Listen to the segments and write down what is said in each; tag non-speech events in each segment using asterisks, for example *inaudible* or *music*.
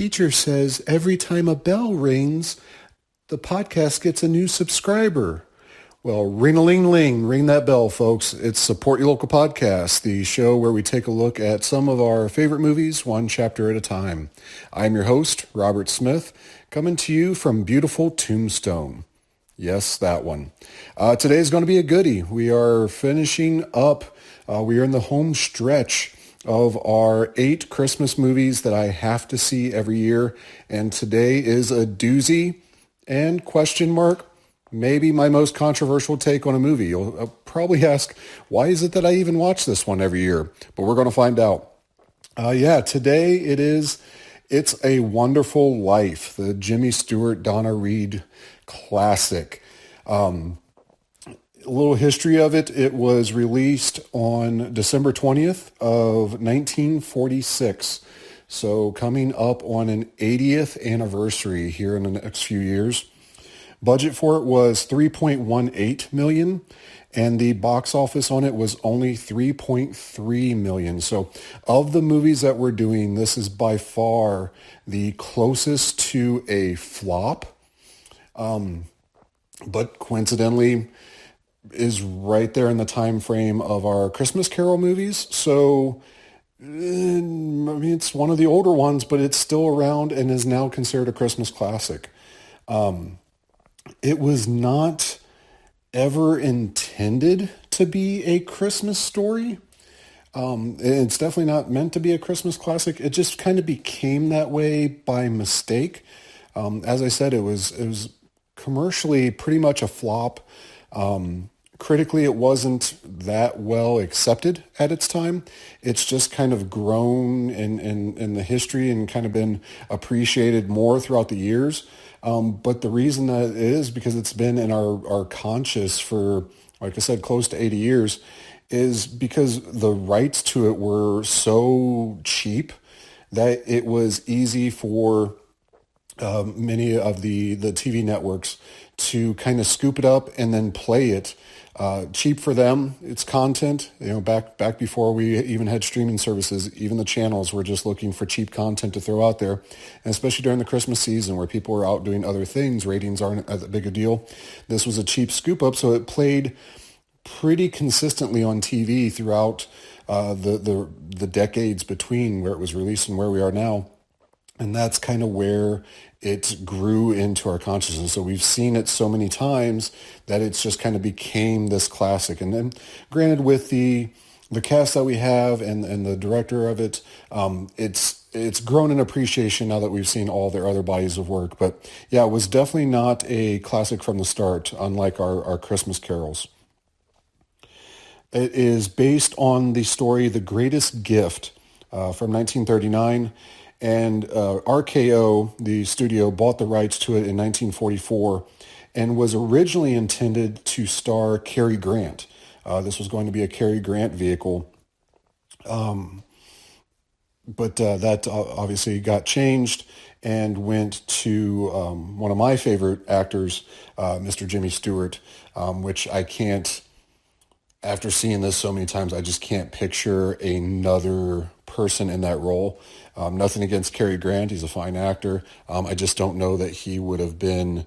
teacher says every time a bell rings, the podcast gets a new subscriber. Well, ring a ling ling, ring that bell, folks. It's Support Your Local Podcast, the show where we take a look at some of our favorite movies, one chapter at a time. I'm your host, Robert Smith, coming to you from beautiful Tombstone. Yes, that one. Uh, today is going to be a goodie. We are finishing up, uh, we are in the home stretch of our eight Christmas movies that I have to see every year. And today is a doozy and question mark maybe my most controversial take on a movie. You'll uh, probably ask, why is it that I even watch this one every year? But we're going to find out. Uh, yeah, today it is, it's a wonderful life, the Jimmy Stewart, Donna Reed classic. Um, a little history of it. It was released on December 20th of 1946. So coming up on an 80th anniversary here in the next few years. Budget for it was 3.18 million and the box office on it was only 3.3 million. So of the movies that we're doing, this is by far the closest to a flop. Um, but coincidentally is right there in the time frame of our Christmas Carol movies. So eh, I mean, it's one of the older ones, but it's still around and is now considered a Christmas classic. Um, it was not ever intended to be a Christmas story. Um, it's definitely not meant to be a Christmas classic. It just kind of became that way by mistake. Um, as I said, it was it was commercially pretty much a flop. Um, critically, it wasn't that well accepted at its time. It's just kind of grown in, in, in the history and kind of been appreciated more throughout the years. Um, but the reason that it is because it's been in our, our conscious for, like I said, close to 80 years, is because the rights to it were so cheap that it was easy for um, many of the, the TV networks to kind of scoop it up and then play it uh, cheap for them. It's content. You know, back back before we even had streaming services, even the channels were just looking for cheap content to throw out there, and especially during the Christmas season where people were out doing other things, ratings aren't as big a deal. This was a cheap scoop up, so it played pretty consistently on TV throughout uh, the the the decades between where it was released and where we are now. And that's kind of where it grew into our consciousness. So we've seen it so many times that it's just kind of became this classic. And then granted with the the cast that we have and, and the director of it, um, it's it's grown in appreciation now that we've seen all their other bodies of work. But yeah, it was definitely not a classic from the start, unlike our, our Christmas carols. It is based on the story The Greatest Gift uh, from 1939 and uh, RKO, the studio, bought the rights to it in 1944 and was originally intended to star Cary Grant. Uh, this was going to be a Cary Grant vehicle. Um, but uh, that obviously got changed and went to um, one of my favorite actors, uh, Mr. Jimmy Stewart, um, which I can't, after seeing this so many times, I just can't picture another person in that role. Um, nothing against Cary Grant. He's a fine actor. Um, I just don't know that he would have been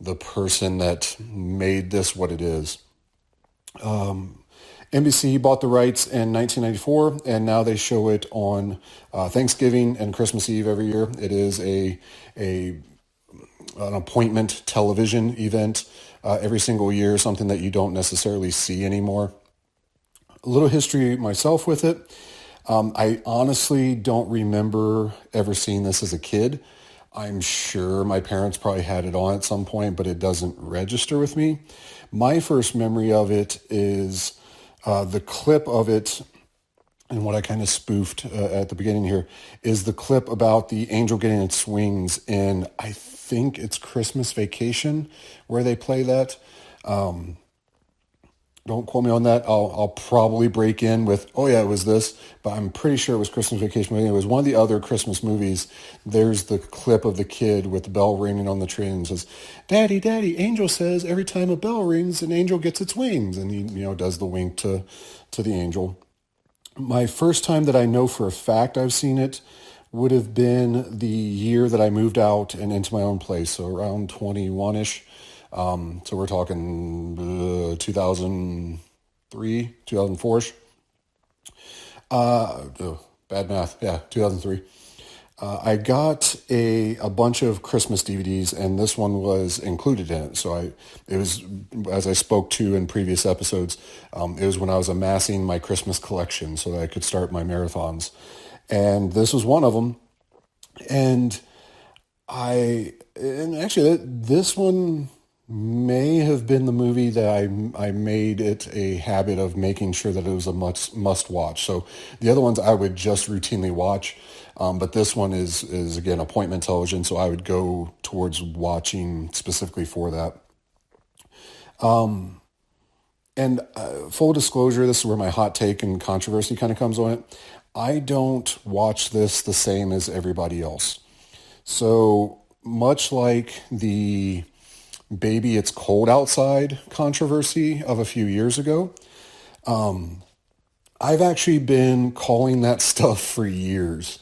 the person that made this what it is. Um, NBC bought the rights in 1994, and now they show it on uh, Thanksgiving and Christmas Eve every year. It is a a an appointment television event uh, every single year, something that you don't necessarily see anymore. A little history myself with it. Um, I honestly don't remember ever seeing this as a kid. I'm sure my parents probably had it on at some point, but it doesn't register with me. My first memory of it is uh, the clip of it, and what I kind of spoofed uh, at the beginning here is the clip about the angel getting its wings in, I think it's Christmas Vacation, where they play that. Um, don't quote me on that. I'll, I'll probably break in with, oh yeah, it was this, but I'm pretty sure it was Christmas Vacation. It was one of the other Christmas movies. There's the clip of the kid with the bell ringing on the train and says, Daddy, Daddy, Angel says every time a bell rings, an angel gets its wings. And he, you know, does the wink to, to the angel. My first time that I know for a fact I've seen it would have been the year that I moved out and into my own place, so around 21-ish. Um, so we're talking uh, 2003, 2004-ish. Uh, oh, bad math. Yeah, 2003. Uh, I got a, a bunch of Christmas DVDs, and this one was included in it. So I, it was, as I spoke to in previous episodes, um, it was when I was amassing my Christmas collection so that I could start my marathons. And this was one of them. And I, and actually this one may have been the movie that I, I made it a habit of making sure that it was a must, must watch. So the other ones I would just routinely watch. Um, but this one is, is again, appointment television. So I would go towards watching specifically for that. Um, and uh, full disclosure, this is where my hot take and controversy kind of comes on it. I don't watch this the same as everybody else. So much like the baby it's cold outside controversy of a few years ago, um, I've actually been calling that *laughs* stuff for years.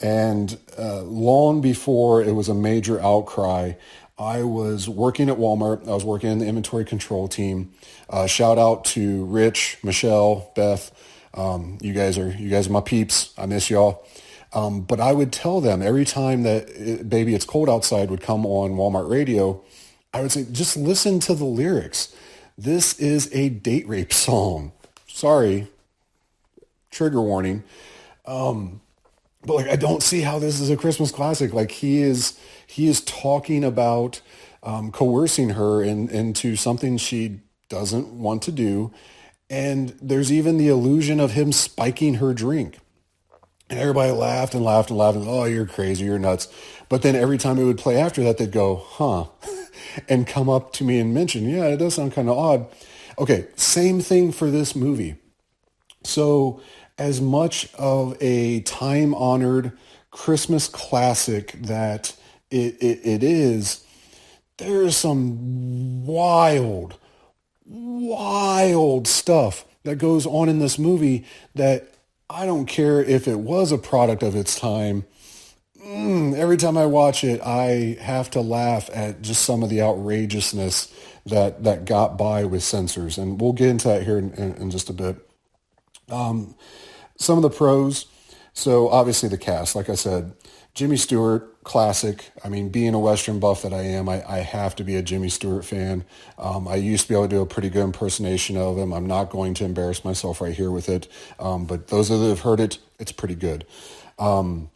And uh, long before it was a major outcry, I was working at Walmart. I was working in the inventory control team. Uh, shout out to Rich, Michelle, Beth. Um, you guys are you guys are my peeps. I miss y'all. Um, but I would tell them every time that it, "Baby, It's Cold Outside" would come on Walmart radio, I would say, just listen to the lyrics. This is a date rape song. Sorry, trigger warning. Um, but like I don't see how this is a Christmas classic. Like he is he is talking about um, coercing her in, into something she doesn't want to do. And there's even the illusion of him spiking her drink. And everybody laughed and laughed and laughed and, oh, you're crazy, you're nuts. But then every time it would play after that, they'd go, huh, *laughs* and come up to me and mention, yeah, it does sound kind of odd. Okay, same thing for this movie. So as much of a time-honored Christmas classic that it, it, it is, there's some wild, wild stuff that goes on in this movie that I don't care if it was a product of its time. Mm, every time I watch it, I have to laugh at just some of the outrageousness that, that got by with censors. And we'll get into that here in, in, in just a bit. Um, some of the pros. So obviously the cast, like I said, Jimmy Stewart, classic. I mean, being a Western buff that I am, I, I have to be a Jimmy Stewart fan. Um, I used to be able to do a pretty good impersonation of him. I'm not going to embarrass myself right here with it. Um, but those that have heard it, it's pretty good. Um,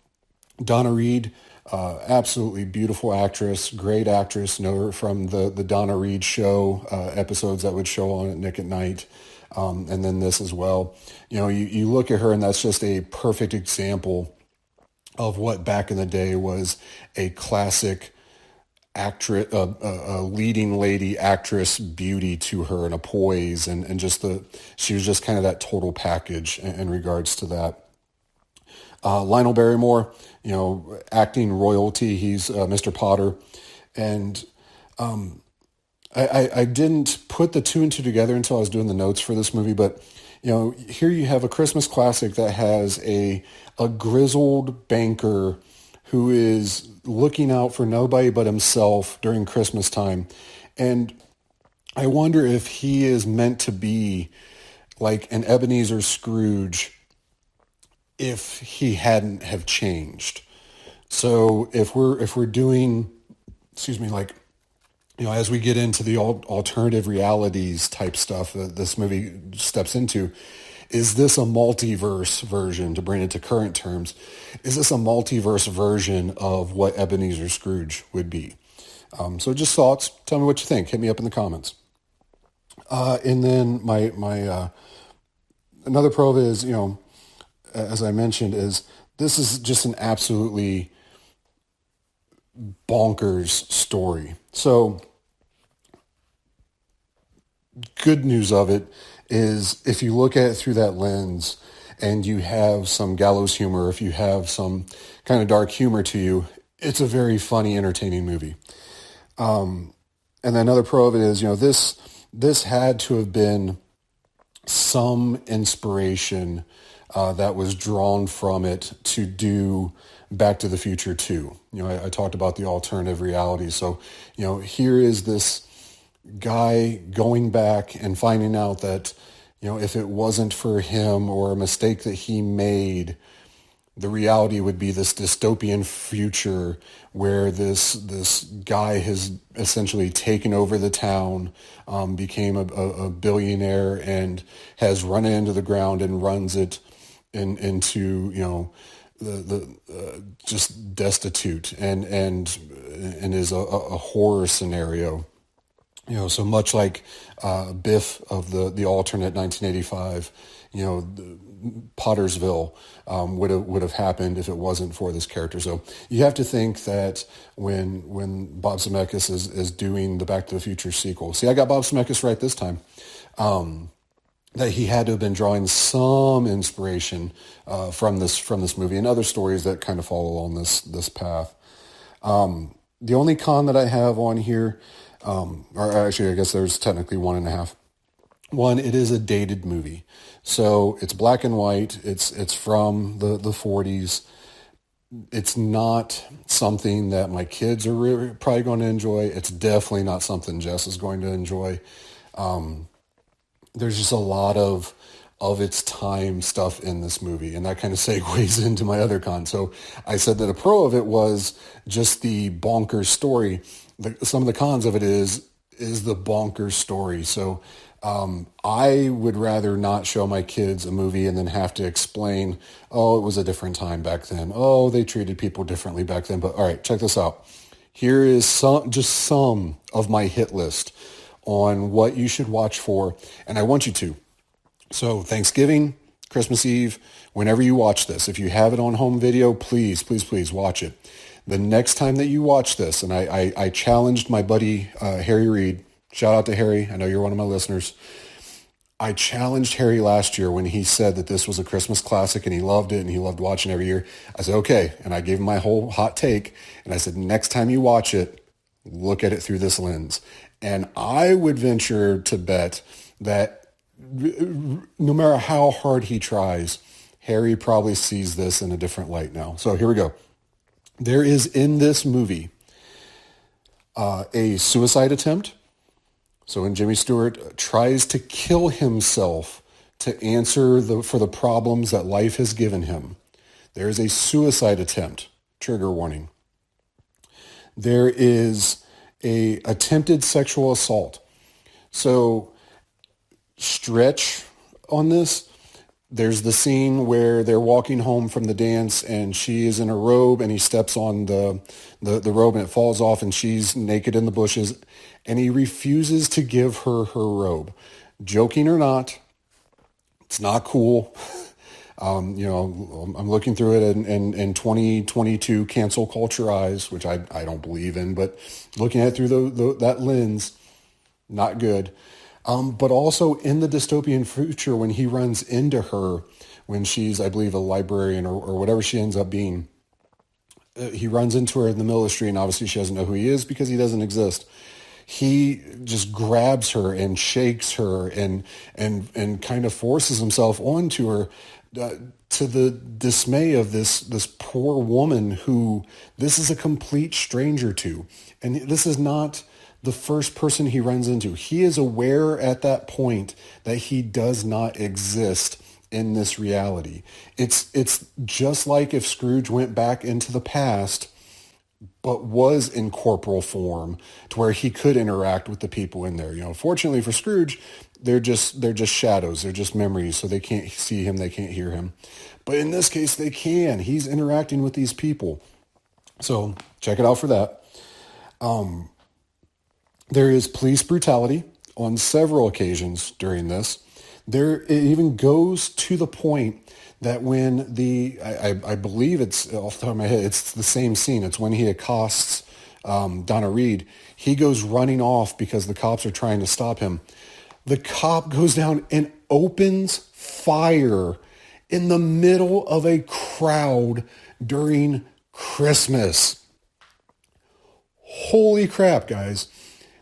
Donna Reed, uh, absolutely beautiful actress, great actress. Know her from the, the Donna Reed show uh, episodes that would show on at Nick at Nite um, and then this as well. You know, you, you look at her and that's just a perfect example of what back in the day was a classic actress, a, a, a, leading lady actress beauty to her and a poise and, and just the, she was just kind of that total package in, in regards to that. Uh, Lionel Barrymore, you know, acting royalty. He's uh, Mr. Potter. And um, I, I, I didn't put the two and two together until I was doing the notes for this movie, but you know, here you have a Christmas classic that has a a grizzled banker who is looking out for nobody but himself during Christmas time. And I wonder if he is meant to be like an Ebenezer Scrooge if he hadn't have changed. So if we're if we're doing excuse me like you know, as we get into the alternative realities type stuff that this movie steps into, is this a multiverse version, to bring it to current terms, is this a multiverse version of what Ebenezer Scrooge would be? Um, so just thoughts. Tell me what you think. Hit me up in the comments. Uh, and then my, my uh, another probe is, you know, as I mentioned, is this is just an absolutely bonkers story. So good news of it is if you look at it through that lens and you have some gallows humor, if you have some kind of dark humor to you, it's a very funny, entertaining movie. Um, and another pro of it is, you know, this this had to have been some inspiration uh, that was drawn from it to do Back to the Future 2. You know, I, I talked about the alternative reality. So, you know, here is this guy going back and finding out that, you know, if it wasn't for him or a mistake that he made, the reality would be this dystopian future where this this guy has essentially taken over the town, um, became a, a, a, billionaire, and has run it into the ground and runs it in, into you know the the uh, just destitute and and and is a, a horror scenario. You know, so much like uh, Biff of the the alternate 1985. You know, Pottersville um, would have would have happened if it wasn't for this character. So you have to think that when when Bob Zemeckis is is doing the Back to the Future sequel. See, I got Bob Zemeckis right this time. Um, that he had to have been drawing some inspiration uh, from this from this movie and other stories that kind of follow along this this path. Um, the only con that I have on here, um, or actually, I guess there's technically one and a half. One, it is a dated movie. So it's black and white. It's it's from the the 40s. It's not something that my kids are really, probably going to enjoy. It's definitely not something Jess is going to enjoy. Um, there's just a lot of of its time stuff in this movie, and that kind of *laughs* segues into my other con. So I said that a pro of it was just the bonkers story. The, some of the cons of it is is the bonkers story. So um, I would rather not show my kids a movie and then have to explain, oh, it was a different time back then. Oh, they treated people differently back then. But all right, check this out. Here is some, just some of my hit list on what you should watch for, and I want you to. So Thanksgiving, Christmas Eve, whenever you watch this, if you have it on home video, please, please, please watch it. The next time that you watch this, and I, I, I challenged my buddy uh, Harry Reid Shout out to Harry. I know you're one of my listeners. I challenged Harry last year when he said that this was a Christmas classic and he loved it and he loved watching every year. I said, okay. And I gave him my whole hot take. And I said, next time you watch it, look at it through this lens. And I would venture to bet that no matter how hard he tries, Harry probably sees this in a different light now. So here we go. There is in this movie uh, a suicide attempt so when Jimmy Stewart tries to kill himself to answer the, for the problems that life has given him, there is a suicide attempt. Trigger warning. There is a attempted sexual assault. So stretch on this. There's the scene where they're walking home from the dance and she is in a robe and he steps on the, the, the robe and it falls off and she's naked in the bushes and he refuses to give her her robe. Joking or not, it's not cool. *laughs* Um, you know, I'm looking through it in, in, in, 2022 cancel culture eyes, which I, I don't believe in, but looking at it through the, the, that lens, not good. Um, but also in the dystopian future, when he runs into her, when she's, I believe, a librarian or, or whatever she ends up being, uh, he runs into her in the middle of the street, and obviously she doesn't know who he is because he doesn't exist he just grabs her and shakes her and and and kind of forces himself onto her uh, to the dismay of this this poor woman who this is a complete stranger to. And this is not the first person he runs into. He is aware at that point that he does not exist in this reality. It's it's just like if Scrooge went back into the past but was in corporal form to where he could interact with the people in there. You know, fortunately for Scrooge, they're just they're just shadows, they're just memories, so they can't see him, they can't hear him. But in this case, they can. He's interacting with these people. So check it out for that. Um, there is police brutality on several occasions during this. There it even goes to the point that when the I, I, believe it's off the top of my head, it's the same scene. It's when he accosts um, Donna Reed. He goes running off because the cops are trying to stop him. The cop goes down and opens fire in the middle of a crowd during Christmas. Holy crap, guys.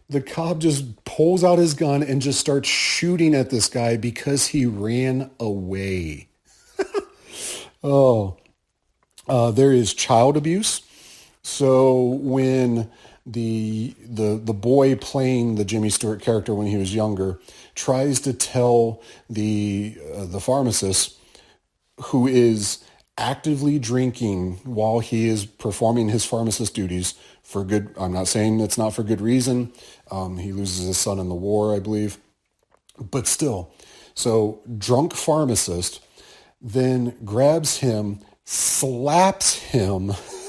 The cop just pulls out his gun and just starts shooting at this guy because he ran away. *laughs* Oh, uh, there is child abuse. So when the the the boy playing the Jimmy Stewart character when he was younger tries to tell the uh, the pharmacist who is actively drinking while he is performing his pharmacist duties for good. I'm not saying it's not for good reason. Um, he loses his son in the war, I believe, but still. So drunk pharmacist then grabs him, slaps him. *laughs*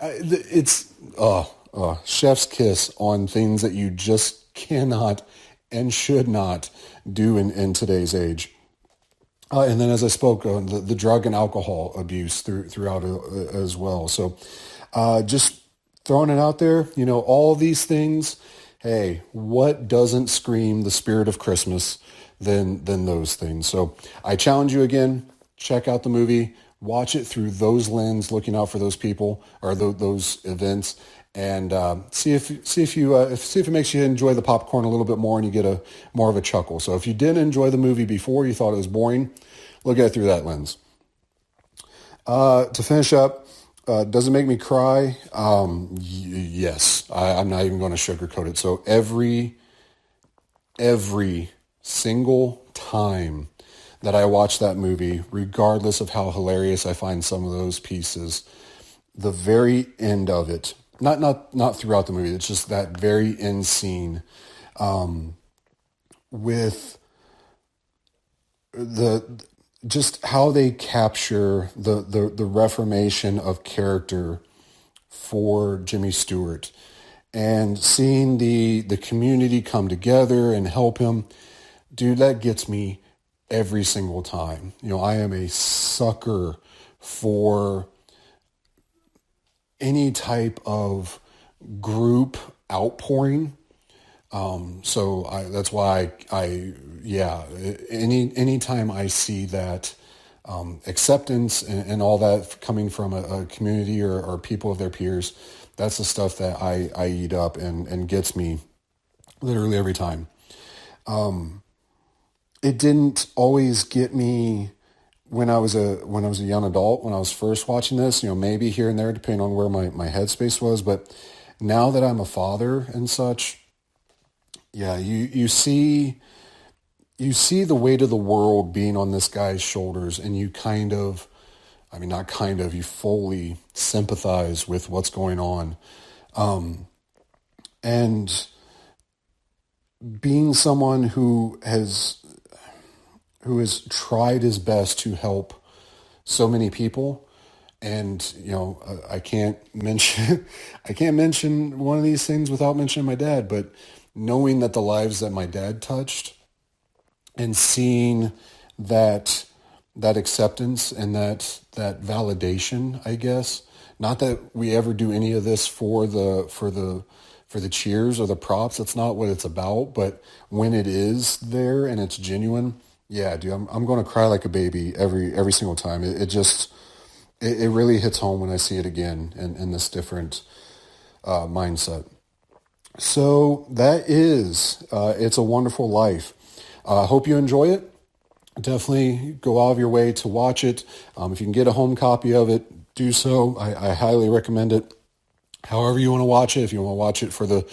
it's oh, oh, chef's kiss on things that you just cannot and should not do in, in today's age. Uh, and then, as I spoke, uh, the, the drug and alcohol abuse through, throughout uh, as well. So, uh, just throwing it out there, you know, all these things. Hey, what doesn't scream the spirit of Christmas than than those things? So, I challenge you again. Check out the movie. Watch it through those lens, looking out for those people or th- those events, and uh, see if see if you uh, if, see if it makes you enjoy the popcorn a little bit more and you get a more of a chuckle. So if you didn't enjoy the movie before, you thought it was boring, look at it through that lens. Uh, to finish up, uh, does it make me cry? Um, y- yes, I, I'm not even going to sugarcoat it. So every every single time that I watch that movie, regardless of how hilarious I find some of those pieces, the very end of it not not not throughout the movie. It's just that very end scene um, with the just how they capture the, the the reformation of character for Jimmy Stewart and seeing the the community come together and help him dude that gets me every single time you know i am a sucker for any type of group outpouring. Um, so I, that's why I, I, yeah, any anytime I see that um, acceptance and, and, all that coming from a, a community or, or, people of their peers, that's the stuff that I, I eat up and, and gets me literally every time. Um, it didn't always get me when I was a when I was a young adult, when I was first watching this, you know, maybe here and there, depending on where my, my headspace was. But now that I'm a father and such, yeah, you you see you see the weight of the world being on this guy's shoulders, and you kind of, I mean, not kind of, you fully sympathize with what's going on, um, and being someone who has who has tried his best to help so many people. And you know, uh, I can't mention *laughs* I can't mention one of these things without mentioning my dad. But knowing that the lives that my dad touched, and seeing that that acceptance and that that validation, I guess. Not that we ever do any of this for the for the for the cheers or the props. That's not what it's about. But when it is there and it's genuine, yeah, dude, I'm I'm going to cry like a baby every every single time. It, it just it, it, really hits home when I see it again in, in this different uh, mindset. So that is uh, it's a wonderful life. I uh, hope you enjoy it. Definitely go out of your way to watch it. Um, if you can get a home copy of it, do so. I, I highly recommend it. However you want to watch it, if you want to watch it for the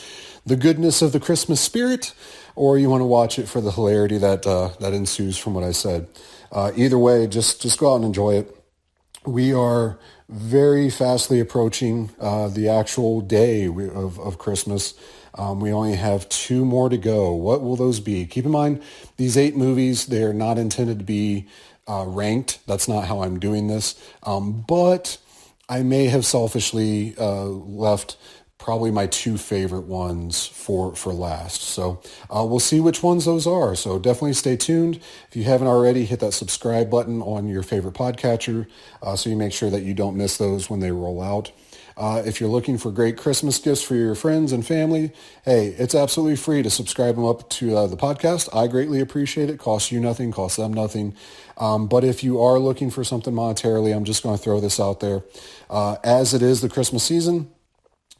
the goodness of the Christmas spirit, or you want to watch it for the hilarity that uh, that ensues from what I said. Uh, either way, just just go out and enjoy it. We are very fastly approaching uh, the actual day of, of Christmas. Um, we only have two more to go. What will those be? Keep in mind, these eight movies, they are not intended to be uh, ranked. That's not how I'm doing this. Um, but I may have selfishly uh, left probably my two favorite ones for for last. So uh, we'll see which ones those are. So definitely stay tuned. If you haven't already, hit that subscribe button on your favorite podcatcher uh, so you make sure that you don't miss those when they roll out. Uh, if you're looking for great Christmas gifts for your friends and family, hey, it's absolutely free to subscribe them up to uh, the podcast. I greatly appreciate it. Costs you nothing, costs them nothing. Um, but if you are looking for something monetarily, I'm just going to throw this out there. Uh, as it is the Christmas season,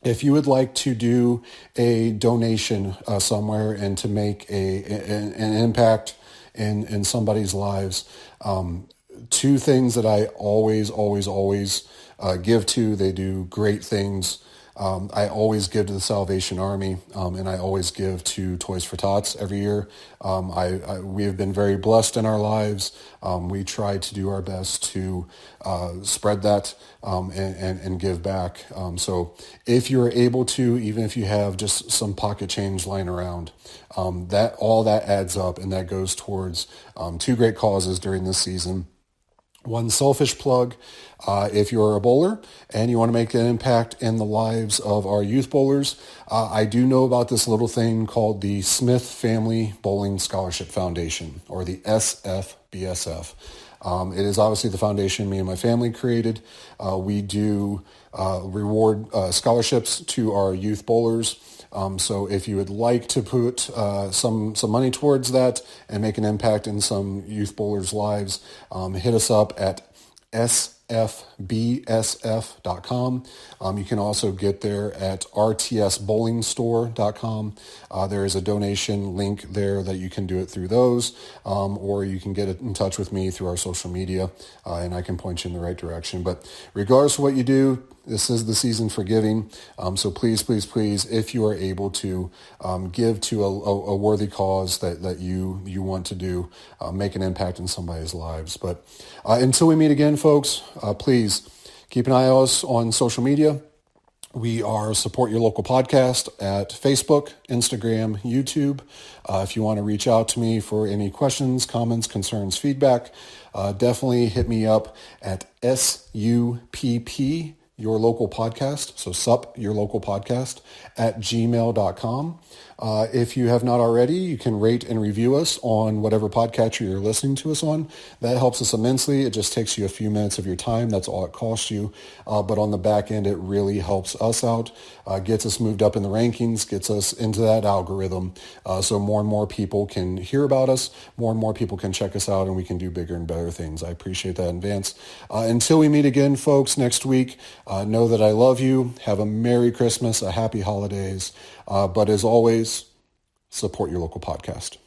if you would like to do a donation uh, somewhere and to make a, a, an impact in, in somebody's lives, um, two things that I always, always, always uh, give to. They do great things. Um, I always give to the Salvation Army, um, and I always give to Toys for Tots every year. Um, I, I, we have been very blessed in our lives. Um, we try to do our best to uh, spread that um, and, and, and, give back. Um, so if you're able to, even if you have just some pocket change lying around, that all that adds up, and that goes towards two great causes during this season. One selfish plug, uh, if you're a bowler and you want to make an impact in the lives of our youth bowlers, uh, I do know about this little thing called the Smith Family Bowling Scholarship Foundation, or the SFBSF. Um, it is obviously the foundation me and my family created. Uh, we do uh, reward uh, scholarships to our youth bowlers. Um, so if you would like to put uh, some some money towards that and make an impact in some youth bowlers' lives, um, hit us up at sfbsf.com. Um, you can also get there at rtsbowlingstore.com. Uh, there is a donation link there that you can do it through those, um, or you can get in touch with me through our social media, uh, and I can point you in the right direction. But regardless of what you do, this is the season for giving. Um, so please, please, please, if you are able to um, give to a, a, a, worthy cause that, that you, you want to do, uh, make an impact in somebody's lives. But uh, until we meet again, folks, uh, please keep an eye on us on social media. We are Support Your Local Podcast at Facebook, Instagram, YouTube. Uh, if you want to reach out to me for any questions, comments, concerns, feedback, uh, definitely hit me up at SUPP your local podcast. So sup your local podcast at gmail.com. Uh, if you have not already, you can rate and review us on whatever podcatcher you're listening to us on. That helps us immensely. It just takes you a few minutes of your time. That's all it costs you. Uh, but on the back end, it really helps us out, uh, gets us moved up in the rankings, gets us into that algorithm. Uh, so more and more people can hear about us. More and more people can check us out and we can do bigger and better things. I appreciate that in advance. Uh, until we meet again, folks, next week, uh, know that I love you. Have a Merry Christmas, a Happy Holidays. Uh, but as always, support your local podcast.